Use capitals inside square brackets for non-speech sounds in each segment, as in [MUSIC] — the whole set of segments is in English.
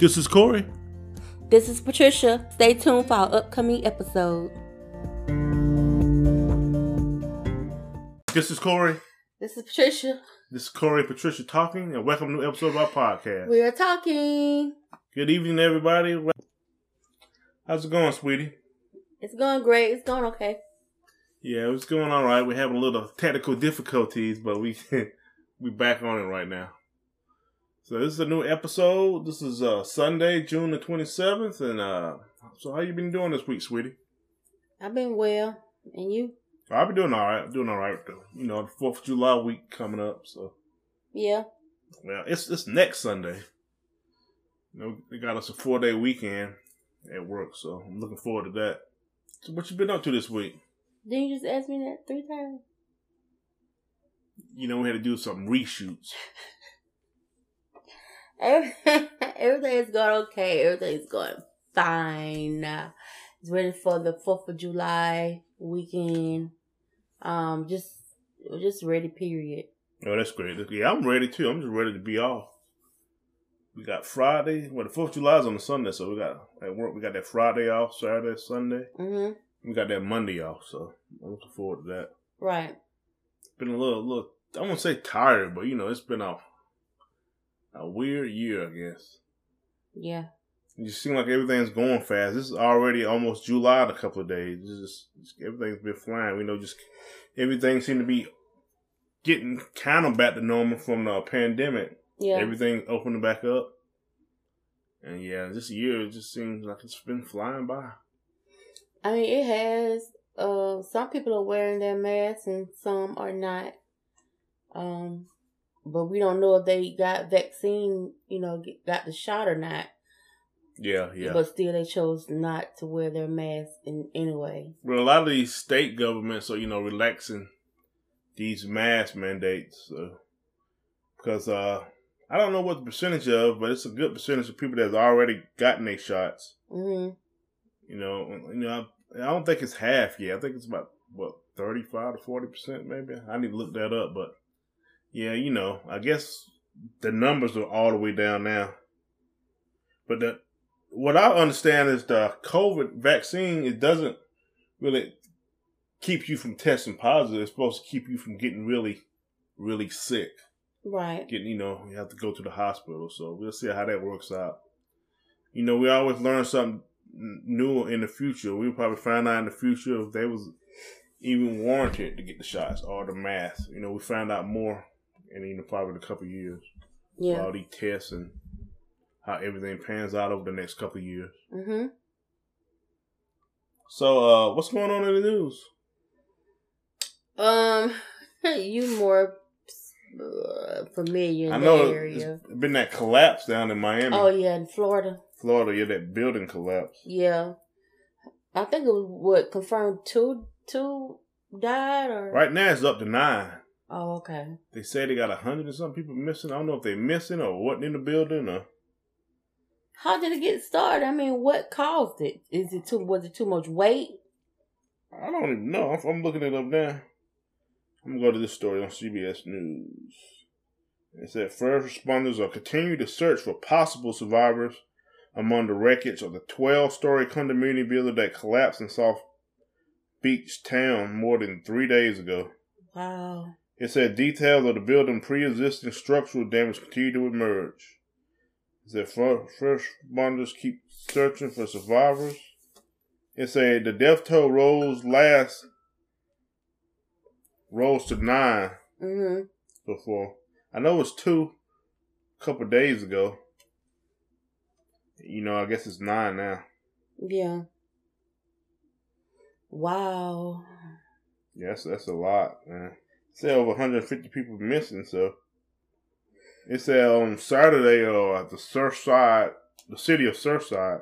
This is Corey. This is Patricia. Stay tuned for our upcoming episode. This is Corey. This is Patricia. This is Corey and Patricia talking, and welcome to a new episode of our podcast. We are talking. Good evening, everybody. How's it going, sweetie? It's going great. It's going okay. Yeah, it's going all right. We're having a little technical difficulties, but we [LAUGHS] we back on it right now. So this is a new episode. This is uh Sunday, June the twenty seventh, and uh so how you been doing this week, sweetie? I've been well, and you? I've been doing all right. Doing all right. Though. You know, the Fourth of July week coming up, so Yeah. well, it's it's next Sunday. You know, they got us a four day weekend at work, so I'm looking forward to that. So what you been up to this week? Didn't you just ask me that three times? You know, we had to do some reshoots. [LAUGHS] [LAUGHS] Everything, everything's going okay. Everything's going fine. It's ready for the Fourth of July weekend. Um, just, just ready. Period. Oh, that's great. Yeah, I'm ready too. I'm just ready to be off. We got Friday. Well, the Fourth of July is on the Sunday, so we got at work. We got that Friday off, Saturday, Sunday. Mm-hmm. We got that Monday off, so I'm looking forward to that. Right. Been a little, little. I won't say tired, but you know, it's been a a weird year, I guess. Yeah. You seem like everything's going fast. This is already almost July in a couple of days. Just, just everything's been flying. We know just everything seemed to be getting kind of back to normal from the pandemic. Yeah. Everything opening back up. And yeah, this year it just seems like it's been flying by. I mean, it has. Uh, some people are wearing their masks and some are not. Um, but we don't know if they got vaccine, you know, get, got the shot or not. Yeah, yeah. But still, they chose not to wear their mask in anyway. Well, a lot of these state governments are, you know, relaxing these mask mandates. So, because uh, I don't know what the percentage of, but it's a good percentage of people that's already gotten their shots. hmm You know, you know, I, I don't think it's half yet. I think it's about what thirty-five to forty percent, maybe. I need to look that up, but yeah, you know, I guess the numbers are all the way down now. But the what I understand is the COVID vaccine it doesn't really keep you from testing positive. It's supposed to keep you from getting really, really sick. Right. Getting you know you have to go to the hospital. So we'll see how that works out. You know, we always learn something new in the future. We'll probably find out in the future if they was even warranted to get the shots or the mask. You know, we find out more in you know, probably a couple years. Yeah. All these tests and how everything pans out over the next couple of years. hmm So, uh, what's going on in the news? Um, [LAUGHS] you more uh, familiar in I know area. it's been that collapse down in Miami, Oh yeah, in Florida. Florida. Yeah, that building collapse. Yeah, I think it was what confirmed two two died or Right now, it's up to nine. Oh okay. They say they got a hundred and some people missing. I don't know if they're missing or wasn't in the building or. How did it get started? I mean, what caused it? Is it too? Was it too much weight? I don't even know. I'm, I'm looking it up now. I'm gonna go to this story on CBS News. It said first responders are continuing to search for possible survivors among the wreckage of the 12-story condominium building that collapsed in South Beach Town more than three days ago. Wow. It said details of the building pre-existing structural damage continue to emerge. It said first responders keep searching for survivors. It said the death toll rose last rose to nine Mhm. before. I know it was two a couple days ago. You know, I guess it's nine now. Yeah. Wow. Yes, that's a lot, man. Said over 150 people missing, so it said on Saturday, uh, the Surfside, the city of Surfside,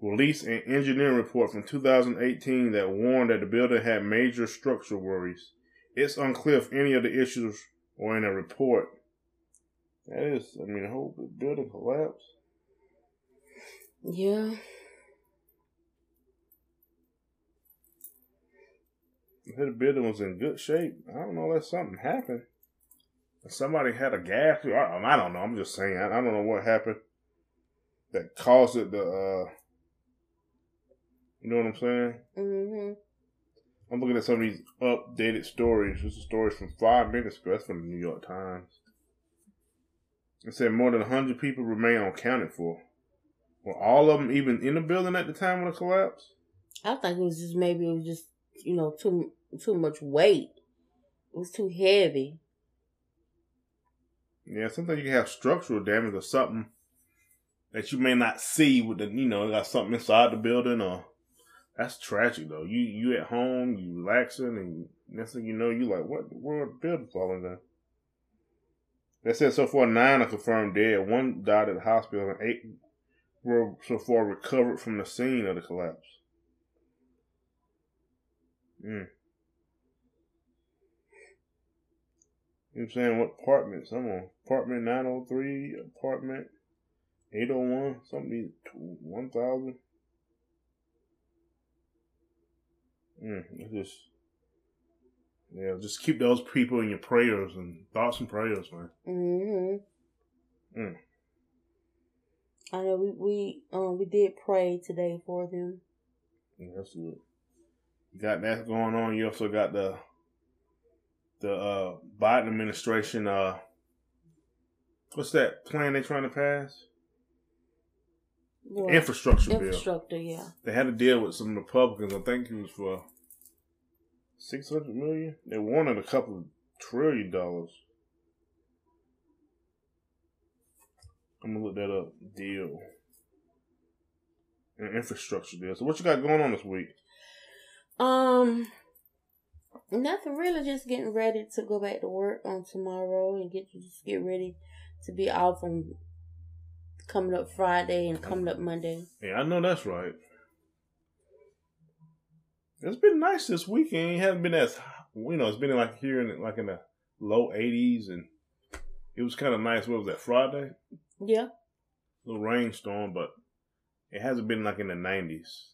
released an engineering report from 2018 that warned that the building had major structural worries. It's unclear if any of the issues were in a report. That is, I mean, the whole building collapsed. Yeah. The building was in good shape. I don't know that something happened. Somebody had a gas. I, I don't know. I'm just saying. I, I don't know what happened. that caused it to. Uh, you know what I'm saying? Mm-hmm. I'm looking at some of these updated stories. This is stories from five minutes ago. That's from the New York Times. It said more than 100 people remain unaccounted for. Were all of them even in the building at the time of the collapse? I think it was just maybe it was just you know too too much weight. It was too heavy. Yeah, sometimes you can have structural damage or something that you may not see with the you know got something inside the building or that's tragic though. You you at home, you relaxing, and next thing you know, you like what the world building falling down. They said so far nine are confirmed dead. One died at the hospital, and eight were so far recovered from the scene of the collapse. Mm. You know what I'm saying? What apartments? I'm on apartment 903, apartment 801, something 1000. Mm, just, yeah, just keep those people in your prayers and thoughts and prayers, man. Mm-hmm. Mm. I know we we um we did pray today for them. Yeah, that's good. You got that going on. You also got the the uh Biden administration uh what's that plan they're trying to pass? Infrastructure, Infrastructure, bill. Infrastructure, yeah. They had to deal with some Republicans. I think it was for six hundred million. They wanted a couple of trillion dollars. I'm gonna look that up. Deal. An infrastructure deal. So what you got going on this week? Um, nothing really. Just getting ready to go back to work on tomorrow and get just get ready to be off on coming up Friday and coming up Monday. Yeah, I know that's right. It's been nice this weekend. It hasn't been as you know. It's been like here in like in the low 80s, and it was kind of nice. What was that Friday? Yeah. A little rainstorm, but it hasn't been like in the 90s.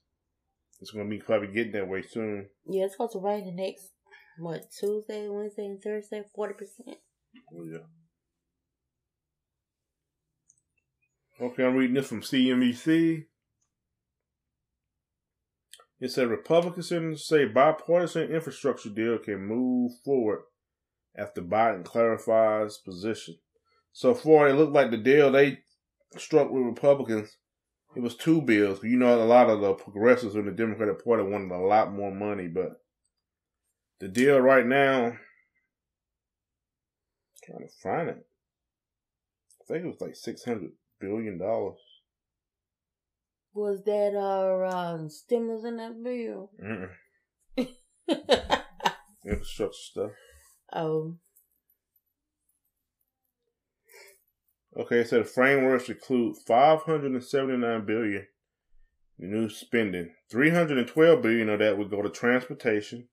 It's gonna be probably getting that way soon. Yeah, it's supposed to rain the next what Tuesday, Wednesday, and Thursday, forty percent. Oh yeah. Okay, I'm reading this from CNBC. It said Republicans say bipartisan infrastructure deal can move forward after Biden clarifies position. So far, it looked like the deal they struck with Republicans it was two bills. You know, a lot of the progressives in the Democratic Party wanted a lot more money, but the deal right now, trying to find it. I think it was like six hundred billion dollars. Was that our uh, stimulus in that bill? [LAUGHS] Infrastructure stuff. Oh. Okay, so the frameworks include 579 billion in new spending. 312 billion of that would go to transportation.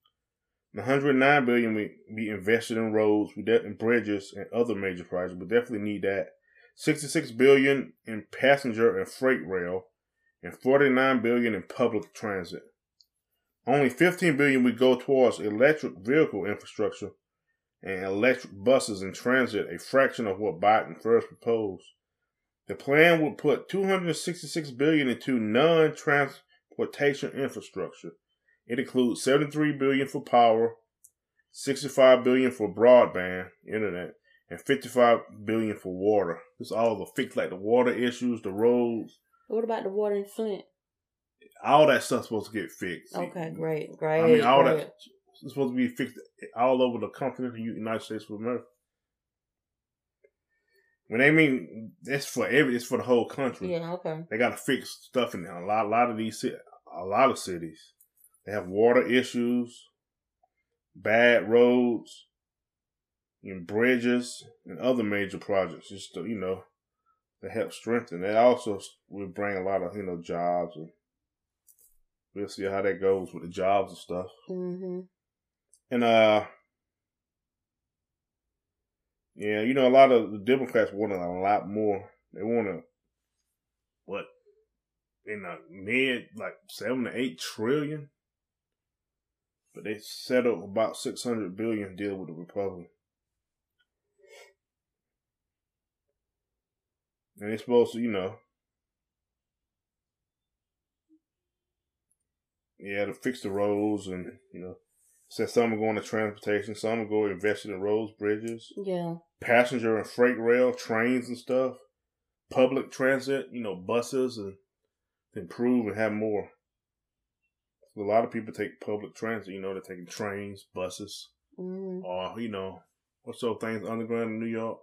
109 billion would be invested in roads, and bridges, and other major projects. We definitely need that. 66 billion in passenger and freight rail, and 49 billion in public transit. Only 15 billion would go towards electric vehicle infrastructure and electric buses in transit, a fraction of what Biden first proposed. The plan would put 266 billion into non-transportation infrastructure. It includes 73 billion for power, 65 billion for broadband internet, and 55 billion for water. This all the fix like the water issues, the roads. What about the water in Flint? All that stuff's supposed to get fixed. Okay, great, great. I mean, all great. that it's supposed to be fixed all over the continental United States of America. When they mean it's for every, it's for the whole country. Yeah, okay. They got to fix stuff in a lot, a lot of these, a lot of cities. They have water issues, bad roads, and bridges, and other major projects. Just to, you know, to help strengthen. They also will bring a lot of you know jobs, and we'll see how that goes with the jobs and stuff. Mm-hmm. And uh yeah, you know, a lot of the Democrats want a lot more. They want to what in the mid like seven to eight trillion, but they settled about six hundred billion deal with the Republican. And they're supposed to, you know, yeah, to fix the roads and you know said some are going to transportation, some are going to invest in roads, bridges, Yeah. passenger and freight rail, trains and stuff, public transit, you know, buses and improve and have more. A lot of people take public transit, you know, they're taking trains, buses, Mm. or you know, what's those things underground in New York?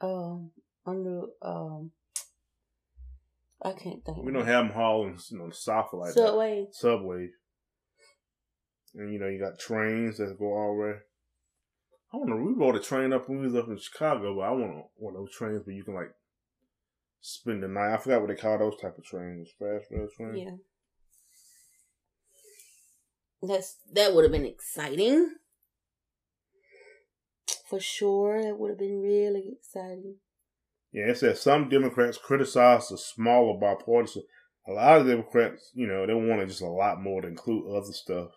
Um. Under um. I can't think. We don't have them hauling, you know, the south like that. subway. And you know, you got trains that go all the way. I want to. We rode a train up when we was up in Chicago, but I want one of those trains where you can like spend the night. I forgot what they call those type of trains. Fast rail trains. Yeah. That's that would have been exciting. For sure, that would have been really exciting. Yeah, it says some Democrats criticize the smaller bipartisan. A lot of Democrats, you know, they wanted just a lot more to include other stuff.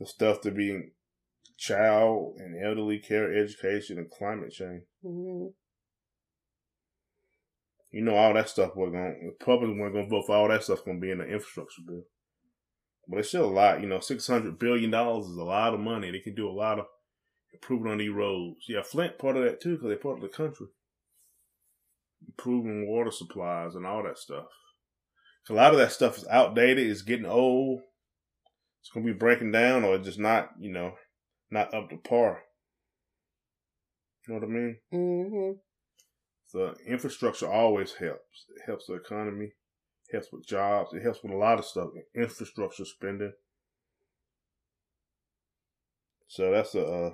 The stuff to be child and elderly care, education, and climate change. hmm You know, all that stuff we're going. Republicans weren't going to vote for all that stuff. Going to be in the infrastructure bill, but it's still a lot. You know, six hundred billion dollars is a lot of money. They can do a lot of improvement on these roads. Yeah, Flint part of that too because they're part of the country. Improving water supplies and all that stuff. A lot of that stuff is outdated. It's getting old. It's going to be breaking down, or just not. You know, not up to par. You know what I mean? hmm So infrastructure always helps. It helps the economy, helps with jobs, it helps with a lot of stuff. Infrastructure spending. So that's a uh,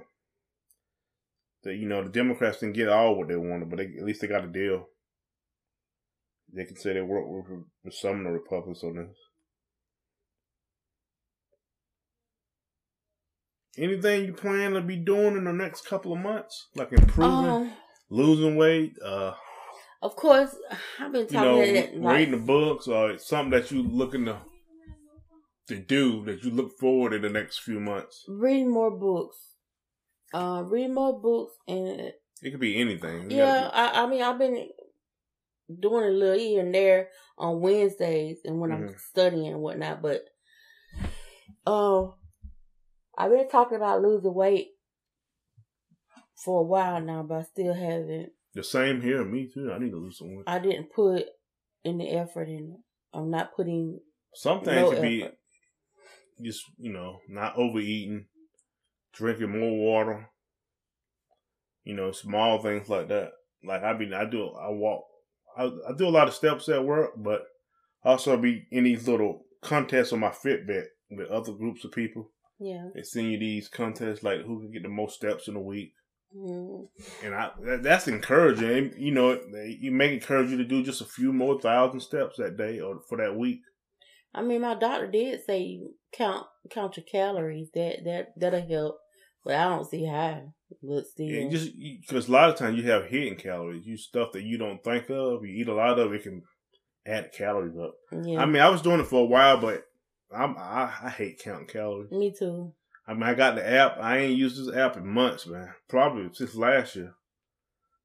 that you know the Democrats didn't get all what they wanted, but they, at least they got a deal. They can say they worked with, with some of the Republicans on this. Anything you plan to be doing in the next couple of months, like improving, Um, losing weight, uh, of course, I've been you talking know, that. Like, reading the books or something that you looking to to do that you look forward in the next few months. reading more books. Uh, reading more books and It could be anything. You yeah, gotta I, I mean, I've been doing a little here and there on Wednesdays and when I'm Mhm. studying and whatnot, but um, I've been talking about losing weight for a while now, but I still haven't. the same here. Me too. I need to lose some weight. I didn't put in the effort in it. I'm not putting. Some things no be just you know not overeating, drinking more water. You know, small things like that. Like I mean, I do. I walk. I, I do a lot of steps at work, but also be in these little contests on my Fitbit with other groups of people. Yeah. They send you these contests like who can get the most steps in a week, Mm, and I that, that's encouraging. You know, they, you may encourage you to do just a few more thousand steps that day or for that week. I mean, my doctor did say count count your calories. That that that'll help, but I don't see how. But still, Yeah, just because a lot of times you have hidden calories, you stuff that you don't think of. You eat a lot of it can add calories up. yeah. I mean, I was doing it for a while, but I'm I, I hate counting calories. me too. I mean, I got the app. I ain't used this app in months, man. Probably since last year.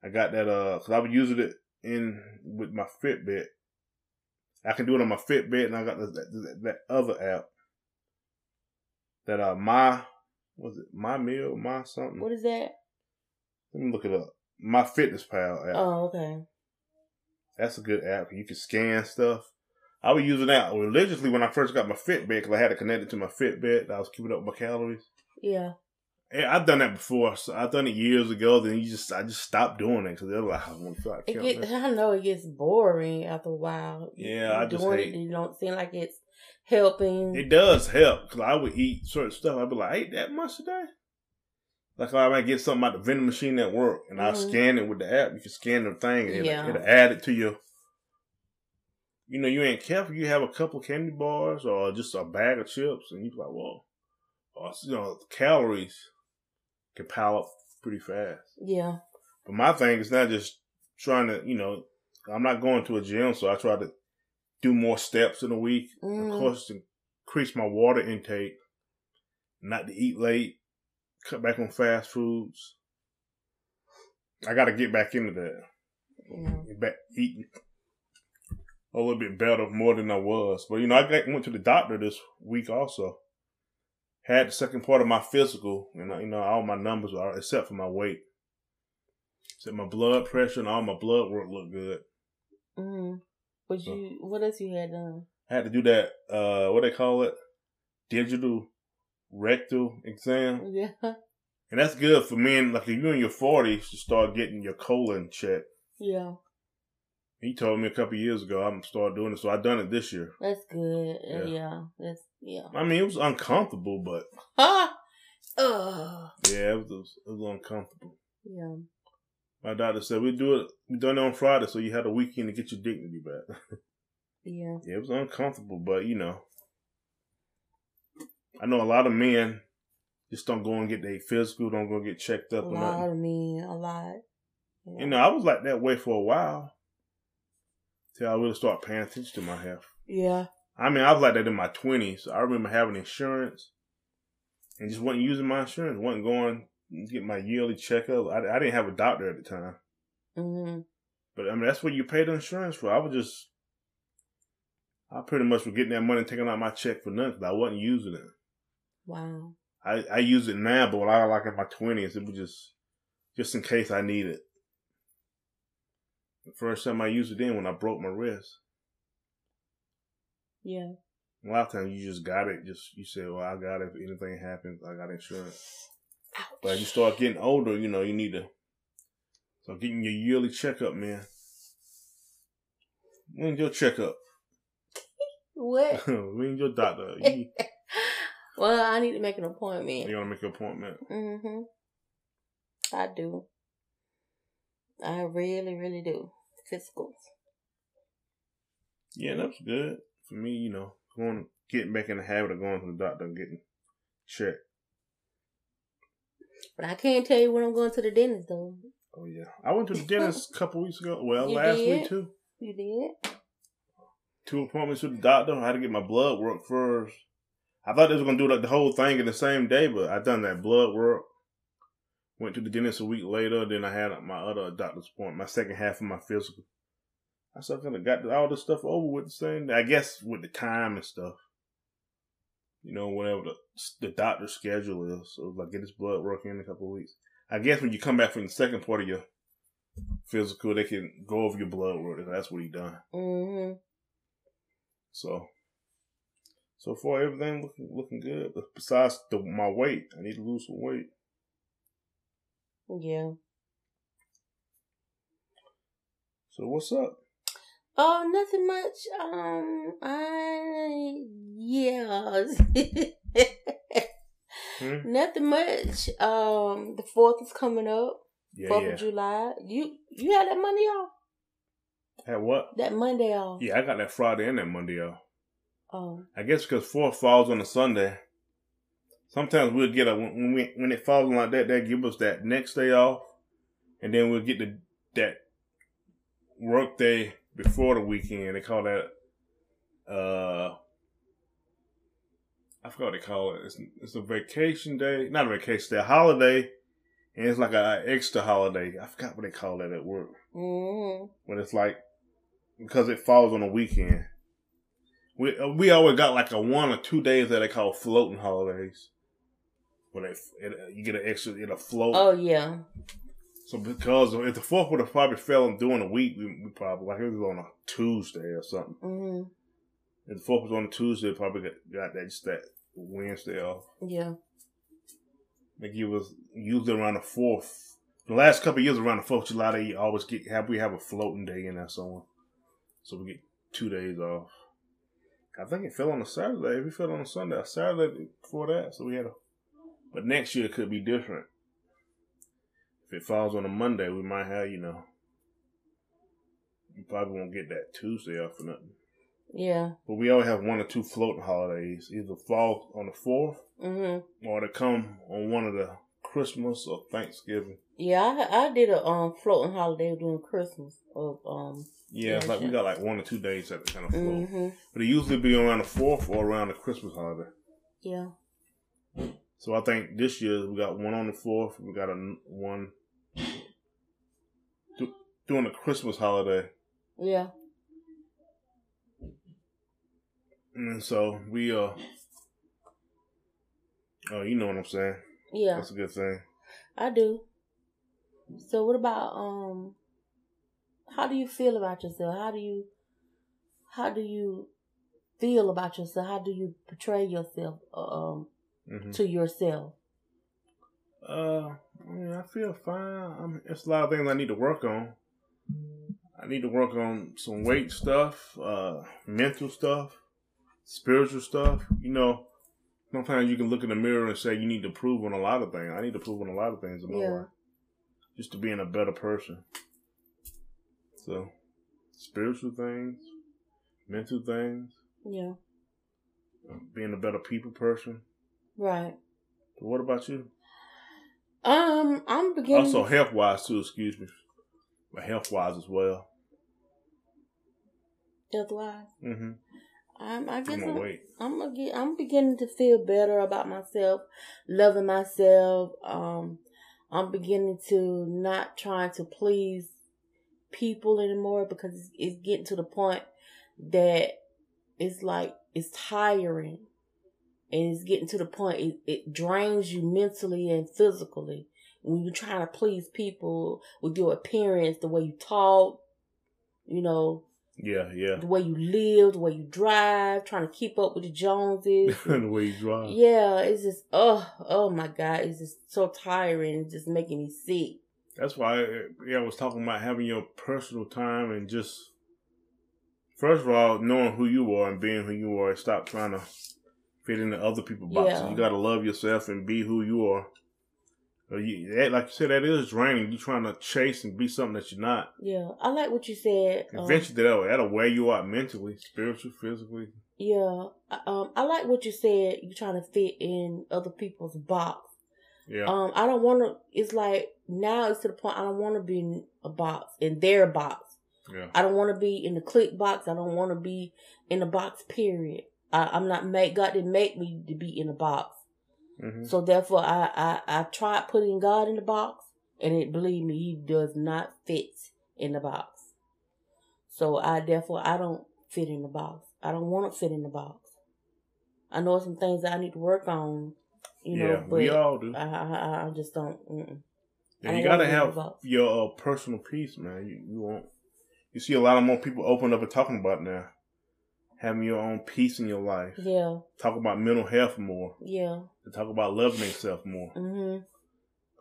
I got that uh, cause I was using it in with my Fitbit. I can do it on my Fitbit, and I got that, that, that other app. That uh, my was it my meal, my something. What is that? Let me look it up. My Fitness Pal app. Oh, okay. That's a good app. You can scan stuff. I was using that religiously when I first got my Fitbit because I had it connected to my Fitbit. I was keeping up with my calories. Yeah. Yeah, I've done that before. So I've done it years ago. Then you just, I just stopped doing it because they're like, I want to feel like It get. [LAUGHS] I know it gets boring after a while. Yeah, I You're just doing hate- it. You don't seem like it's helping. It does help because I would eat certain stuff. I'd be like, I ate that much today. Like I might get something out the vending machine at work, and I'll Mhm. scan it with the app. You can scan the thing, and Yeah. it'll, it'll add it to your. You know, you ain't careful. You have a couple candy bars or just a bag of chips, and you be like, "Whoa!" Or, you know, calories can pile up pretty fast. yeah. But my thing is not just trying to, you know, I'm not going to a gym, so I try to do more steps in a week. Mm. Of course, to increase my water intake, not to eat late, cut back on fast foods. I got to get back into that. yeah. Get back eating a little bit better, more than I was. But you know, I went to the doctor this week also. Had the second part of my physical, and you know, all my numbers are except for my weight. Except my blood pressure and all my blood work looked good. Mm-hmm. But So- you, what else you had done? I had to do that. Uh, what they call it, digital rectal exam. [LAUGHS] Yeah. And that's good for men, like if you're in your forties, to start getting your colon checked. Yeah. He told me a couple years ago I'm start doing it, so I done it this year. That's good. Yeah. Yeah. yeah. That's yeah. I mean, it was uncomfortable, but Ah. [LAUGHS] Ugh. yeah, it was, it was uncomfortable. Yeah. My doctor said we do it. We done it on Friday, so you had a weekend to get your dignity back. [LAUGHS] Yeah. yeah, it was uncomfortable, but you know, I know a lot of men just don't go and get their physical, don't go get checked A up or lot of me. A lot. Yeah. You know, I was like that way for a while till I really started paying attention to my health. Yeah. I mean, I was like that in my twenties. I remember having insurance and just wasn't using my insurance. wasn't going to get my yearly checkup. I, I didn't have a doctor at the time, Mm-hmm. but I mean that's what you pay the insurance for. I was just, I pretty much was getting that money and taking out my check for nothing. I wasn't using it. Wow. I I use it now, but when I was like in my twenties, it was just just in case I need it. The first time I used it then when I broke my wrist. Yeah. A lot of times you just got it. Just you say, "Well, I got it. If anything happens, I got insurance." Ouch. But as you start getting older, you know you need to start getting your yearly checkup, man. When's your checkup? [LAUGHS] What? [LAUGHS] When's your doctor? [LAUGHS] You, well, I need to make an appointment. you want to make an appointment. Mm-hmm. I do. I really, really do. Physicals. Yeah, that's good for me. You know, going getting back in the habit of going to the doctor and getting checked. But I can't tell you when I'm going to the dentist though. Oh yeah, I went to the dentist a couple weeks ago. Well, You last did? week too. You did? two appointments with the doctor. I had to get my blood work first. I thought they was gonna do like the whole thing in the same day, but I done that blood work. Went to the dentist a week later. Then I had my other doctor's appointment, my second half of my physical. I still kind of got all this stuff over with the same. I guess with the time and stuff. You know, whatever the the doctor's schedule is. So like get this blood work in a couple of weeks. I guess when you come back from the second part of your physical, they can go over your blood work. That's what he done. Mm-hmm. So, so far everything looking looking good. But besides the, my weight, I need to lose some weight. Yeah. So what's up? Oh, nothing much. Um, I yeah. [LAUGHS] Hmm? nothing much. Um, the fourth is coming up. Yeah, Fourth yeah. of July. You you had that Monday off? Had what? That Monday off. Yeah, I got that Friday and that Monday off. Oh. I guess because fourth falls on a Sunday. Sometimes we'll get a when when, we, when it falls like that, they give us that next day off, and then we'll get the that work day before the weekend. They call that uh. I forgot what they call it. It's, it's a vacation day, not a vacation day, a holiday, and it's like an extra holiday. I forgot what they call that at work. Mm-hmm. When it's like because it falls on a weekend. We we always got like a one or two days that they call floating holidays. Where they it, you get an extra it'll float. Oh yeah. So because if the fourth would have probably fell on during the week, we, we probably like it was on a Tuesday or something. Mm-hmm. If the fourth was on a Tuesday, probably got, got that just that Wednesday off. Yeah. Like it was usually around the fourth. The last couple of years around the Fourth of July, they always get have we have a floating day in there somewhere, so we get two days off. I think it fell on a Saturday. If we fell on a Sunday, a Saturday before that, so we had a. But next year it could be different. If it falls on a Monday, we might have you know. You probably won't get that Tuesday off or nothing. Yeah. But we always have one or two floating holidays, either fall on the fourth Mm-hmm. or to come on one of the Christmas or Thanksgiving. Yeah, I I did a um floating holiday during Christmas of um Yeah, like we got like one or two days that kind of float. mm-hmm. But it usually be around the fourth or around the Christmas holiday. Yeah. So I think this year we got one on the fourth. We got a one du- during the Christmas holiday. Yeah. And so we uh oh you know what I'm saying. Yeah, That's a good thing. I do. So what about um? How do you feel about yourself? How do you, how do you feel about yourself? How do you portray yourself uh, um hmm to yourself? Uh I mean I feel fine. I mean it's a lot of things I need to work on. I need to work on some weight stuff, uh mental stuff, spiritual stuff. You know, sometimes you can look in the mirror and say you need to prove on a lot of things. I need to prove on a lot of things in my Yeah. life. Just to being a better person. So spiritual things, mental things, Yeah, uh, being a better people person. Right. So what about you? Um, I'm beginning. Also health wise too, excuse me. But health wise as well. health wise. Mm-hmm. I'm, I guess I'm I'm. I'm get, I'm beginning to feel better about myself, loving myself. Um, I'm beginning to not trying to please people anymore because it's, it's getting to the point that it's like it's tiring, and it's getting to the point it, it drains you mentally and physically when you're trying to please people with your appearance, the way you talk, you know, Yeah, yeah. the way you live, the way you drive, trying to keep up with the Joneses. [LAUGHS] the way you drive. yeah, it's just oh oh my god, it's just so tiring. It's just making me sick. That's why yeah, I was talking about having your personal time and just first of all knowing who you are and being who you are. Stop trying to fit into other people's boxes. Yeah. You got to love yourself and be who you are. Uh, you- that- Like you said, that is draining. You trying to chase and be something that you're not. Yeah, I like what you said. um, Eventually, that'll, that'll wear you out mentally, spiritually, physically. yeah, I- um, I like what you said. You're trying to fit in other people's box. Yeah, Um, I don't want to. It's like now it's to the point I don't want to be in a box in their box. yeah, I don't want to be in the clique box. I don't want to be in the box. Period. I, I'm not made. God didn't make me to be in a box. hmm So therefore, I, I I tried putting God in the box, and it believe me, He does not fit in the box. So I therefore I don't fit in the box. I don't want to fit in the box. I know some things that I need to work on, you know, yeah. but we all do. I, I I just don't. Mm-mm. And you gotta wanna be in the have your uh, personal peace, man. You, you won't. You see a lot of more people open up and talking about now. Having your own peace in your life. Yeah, Talk about mental health more. yeah. To talk about loving yourself more. Mm-hmm.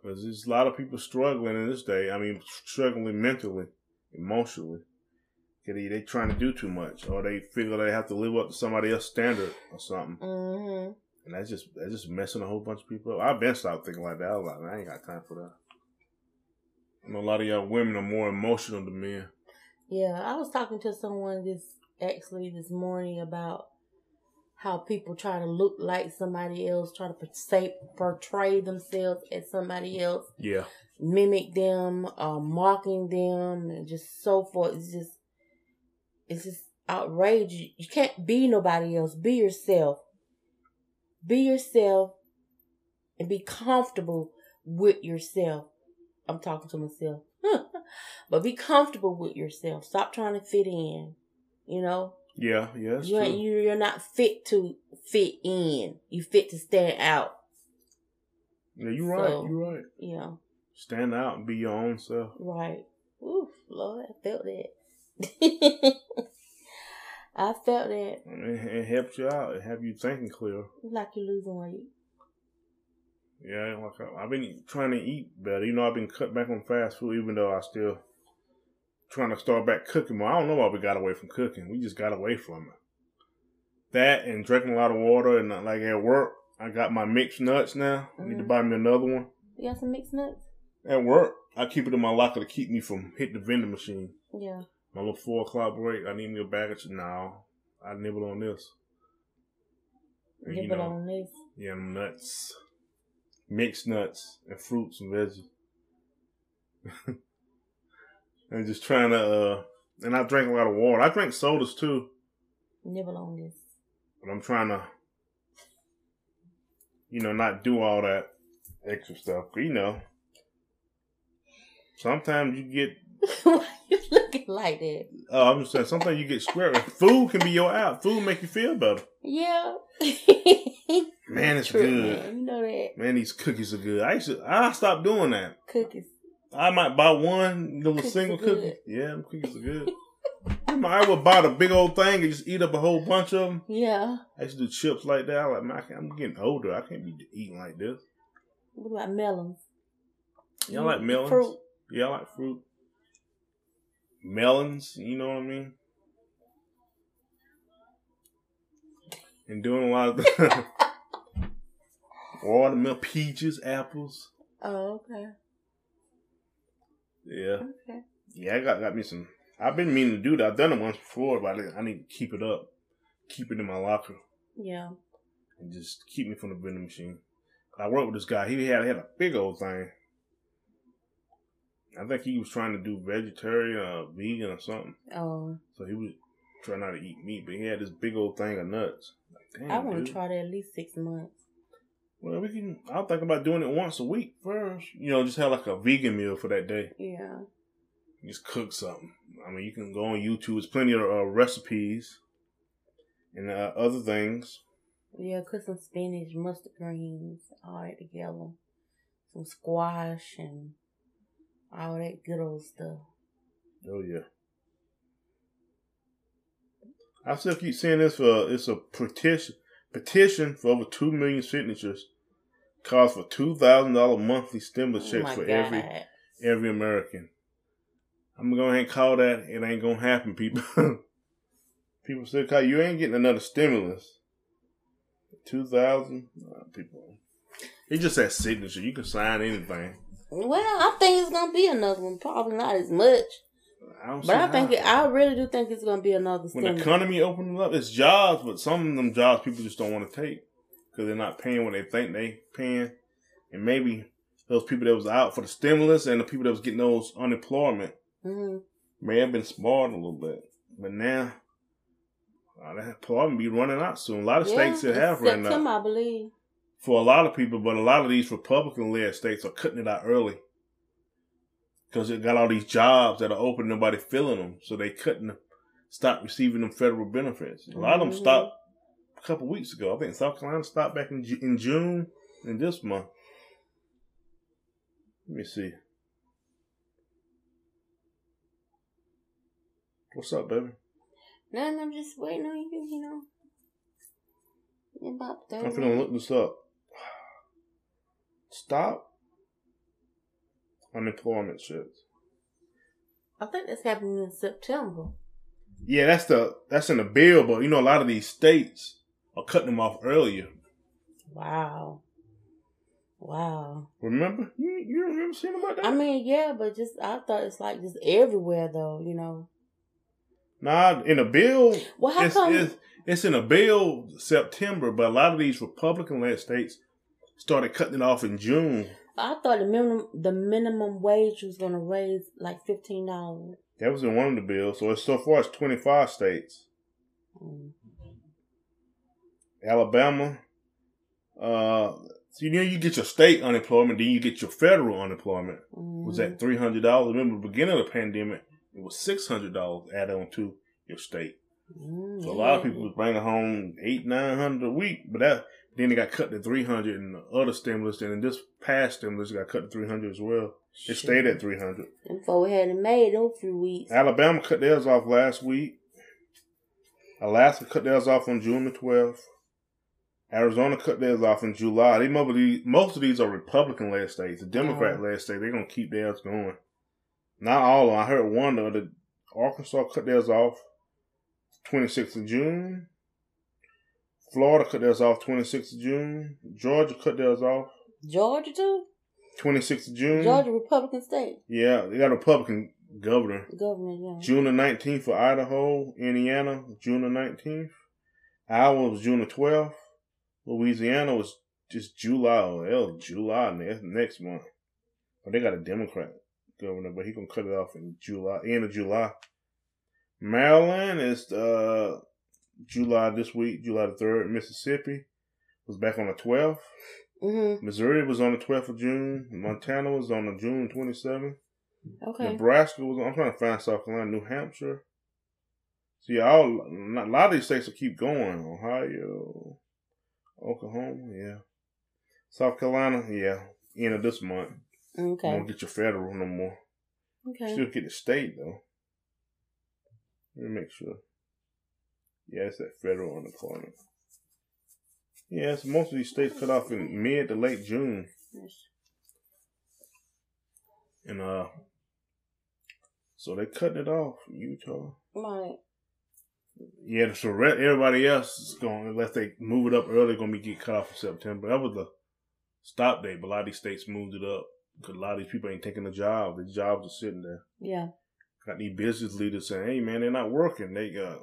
Because there's a lot of people struggling in this day. I mean, struggling mentally, emotionally. They, they trying to do too much, or they figure they have to live up to somebody else's standard or something, Mm-hmm. and that's just that's just messing a whole bunch of people up. I've been stopped thinking like that. I was like, man, I ain't got time for that. I know a lot of y'all women are more emotional than men. Yeah, I was talking to someone this actually this morning about how people try to look like somebody else, try to portray, portray themselves as somebody else, Yeah, mimic them, uh, mocking them, and just so forth. It's just, it's just outrageous. You can't be nobody else. Be yourself. Be yourself, and be comfortable with yourself. I'm talking to myself. [LAUGHS] but be comfortable with yourself. Stop trying to fit in. You know, yeah, yeah. You ain't, you you're not fit to fit in. You fit to stand out. Yeah, you're right. You're right. You know, Stand out and be your own self. right? Ooh, Lord, I felt that. [LAUGHS] I felt that. It, it helps you out. It have you thinking clear. Like you're losing weight. Yeah, like I, I've been trying to eat better. You know, I've been cut back on fast food, even though I still trying to start back cooking more. I don't know why we got away from cooking. We just got away from it. That and drinking a lot of water, and uh, like at work, I got my mixed nuts now. I need to Mhm. buy me another one. You got some mixed nuts? At work, I keep it in my locker to keep me from hitting the vending machine. Yeah. My little four o'clock break, I need me a bag of now. I nibble on this. And, you Nibble know, on this. Yeah, nuts. Mixed nuts and fruits and veggies. [LAUGHS] and just trying to, uh, and I drink a lot of water. I drink sodas too, Nibble on this. but I'm trying to, you know, not do all that extra stuff. You know, sometimes you get [LAUGHS] Why you looking like that? Oh, I'm just saying sometimes you get square. Food can be your out. Food make you feel better. Yeah. Man, it's [LAUGHS] True, good. Man. You know that Man, these cookies are good. I used to, I stopped doing that. cookies. I might buy one little Cookies single cookie. Yeah, them cookies are good. I would buy the big old thing and just eat up a whole bunch of them. Yeah. I used to do chips like that. I'm like, man, I can't, I'm getting older. I can't be eating like this. What about melons? Y'all like melons? Fruit. Yeah, I like fruit. Melons, you know what I mean? And doing a lot of [LAUGHS] watermelon, peaches, apples. Oh, okay. Yeah. Okay. Yeah, I got got me some. I've been meaning to do that. I've done it once before, but I, I need to keep it up, keep it in my locker, Yeah. and just keep me from the vending machine. I worked with this guy. He had had a big old thing. I think he was trying to do vegetarian or vegan or something. Oh, So he was trying not to eat meat, but he had this big old thing of nuts. Like, damn, I want to try that at least six months. Well, we can. I'll think about doing it once a week first. You know, just have like a vegan meal for that day. Yeah. Just cook something. I mean, you can go on YouTube. There's plenty of uh, recipes and uh, other things. Yeah, cook some spinach, mustard greens, all that together. Some squash and all that good old stuff. Oh yeah. I still keep saying this for it's a petition petition for over two million signatures. Calls for two thousand dollar monthly stimulus Oh checks for God. every every American. I'm gonna go ahead and call that. It ain't gonna happen, people. [LAUGHS] people still call you ain't getting another stimulus. Two thousand uh, people. It just says signature. You can sign anything. Well, I think it's gonna be another one. Probably not as much, I don't but I think it, I really do think it's gonna be another when the economy opens up, it's jobs, but some of them jobs people just don't want to take because they're not paying what they think they paying, and maybe those people that was out for the stimulus and the people that was getting those unemployment hmm may have been smart a little bit, but now uh, that employment be running out soon. A lot of states that have September, out. I believe. for a lot of people, but a lot of these Republican-led states are cutting it out early because it got all these jobs that are open, nobody filling them, so they couldn't stop receiving them federal benefits. A lot of them Mhm. stopped a couple weeks ago. I think South Carolina stopped back in in June and this month. Let me see. What's up, baby? Nothing. I'm just waiting on you. You know. In about thirty. I'm finna look this up. Stop unemployment shit. I think that's happening in September. Yeah, that's the that's in the bill, but you know a lot of these states are cutting them off earlier. Wow. Wow. Remember? You you remember seeing about that? I mean, yeah, but just I thought it's like just everywhere though. You know. nah, in the bill, Well, how it's, come? it's it's in a bill September, but a lot of these Republican-led states started cutting it off in June. I thought the minimum the minimum wage was gonna raise like fifteen dollars. That was in one of the bills. So it's so far it's twenty five states. Mm. Alabama. Uh, so you know you get your state unemployment, then you get your federal unemployment. Was Mm-hmm. at three hundred dollars. Remember, the beginning of the pandemic, it was six hundred dollars added on to your state. Mm, So a lot of people was bringing home eight nine hundred a week, but that then it got cut to three hundred and the other stimulus. And then this past stimulus, got cut to three hundred as well. It stayed at three hundred. Before we had it made those few weeks. Alabama cut theirs off last week. Alaska cut theirs off on June the twelfth. Arizona cut theirs off in July. They most of these, most of these are Republican led states. The Democrat oh. led state, they're gonna keep theirs going. Not all of them. I heard one of the Arkansas cut theirs off twenty sixth of June. Florida cut theirs off twenty sixth of June. Georgia cut theirs off Georgia too. twenty sixth of June. Georgia Republican state Yeah, they got a Republican governor. governor. Yeah. June the 19th for Idaho, Indiana, June the 19th. Iowa was June the 12th. Louisiana was just July, or hell, July next, next month. But they got a Democrat governor, but he gonna cut it off in July, end of July. Maryland is uh July this week, July the 3rd. Mississippi was back on the 12th. hmm Missouri was on the 12th of June. Montana was on the June 27th. Okay. Nebraska was. On, I'm trying to find South Carolina, New Hampshire. See, all a lot of these states will keep going. Ohio, Oklahoma, yeah. South Carolina, yeah. End of this month. Okay. Don't get your federal no more. Okay. Still get the state though. Let me make sure. Yeah, it's that federal unemployment. Yeah, so most of these states cut off in mid to late June. And uh so they cutting it off Utah. Right. Yeah, so everybody else is going unless they move it up early, going to be get cut off in September. That was the stop date, but a lot of these states moved it up because a lot of these people ain't taking a job. The jobs are sitting there. Yeah. Got these business leaders saying, "Hey, man, they're not working. They uh,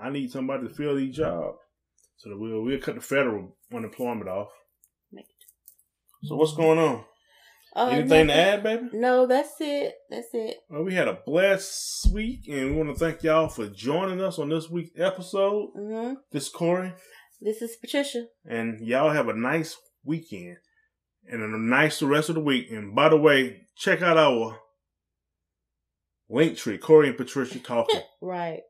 I need somebody to fill these jobs." So that we'll we'll cut the federal unemployment off. So what's going on? Uh, Anything to add, baby? No, that's it. That's it. Well, we had a blessed week, and we want to thank y'all for joining us on this week's episode. hmm This is Corey. This is Patricia. and y'all have a nice weekend and a nice rest of the week. And by the way, check out our Linktree, Corey and Patricia [LAUGHS] Talking. Right.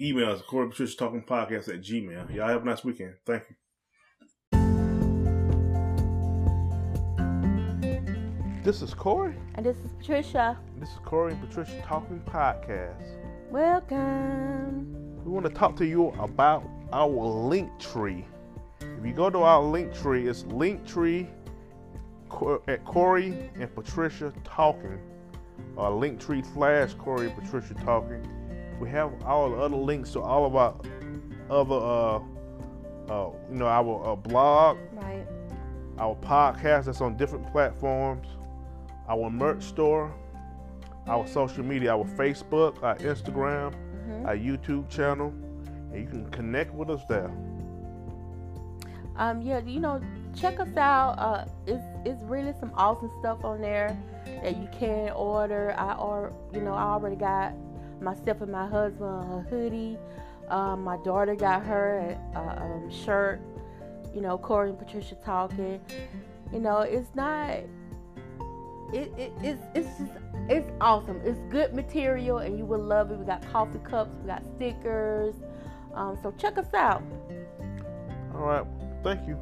Email us, Corey Patricia Talking Podcast at Gmail. Y'all have a nice weekend. Thank you. This is Corey. And this is Patricia. This is Corey and Patricia Talking Podcast. Welcome. We want to talk to you about our Linktree. If you go to our Linktree, it's Linktree at Corey and Patricia talking, or Linktree slash Corey and Patricia talking. We have all the other links to all of our other, uh, uh, you know, our uh, blog, Right. our podcast that's on different platforms, our merch store, our social media, our Facebook, our Instagram, hmm our YouTube channel, and you can connect with us there. Um, yeah, you know, check us out. Uh, it's it's really some awesome stuff on there that you can order. I or you know, I already got myself and my husband a hoodie. Um, my daughter got her a, a um, shirt. You know, Corey and Patricia talking. You know, it's not. It, it it's it's just it's awesome. It's good material, and you will love it. We got coffee cups. We got stickers. Um, so check us out. All right. Thank you.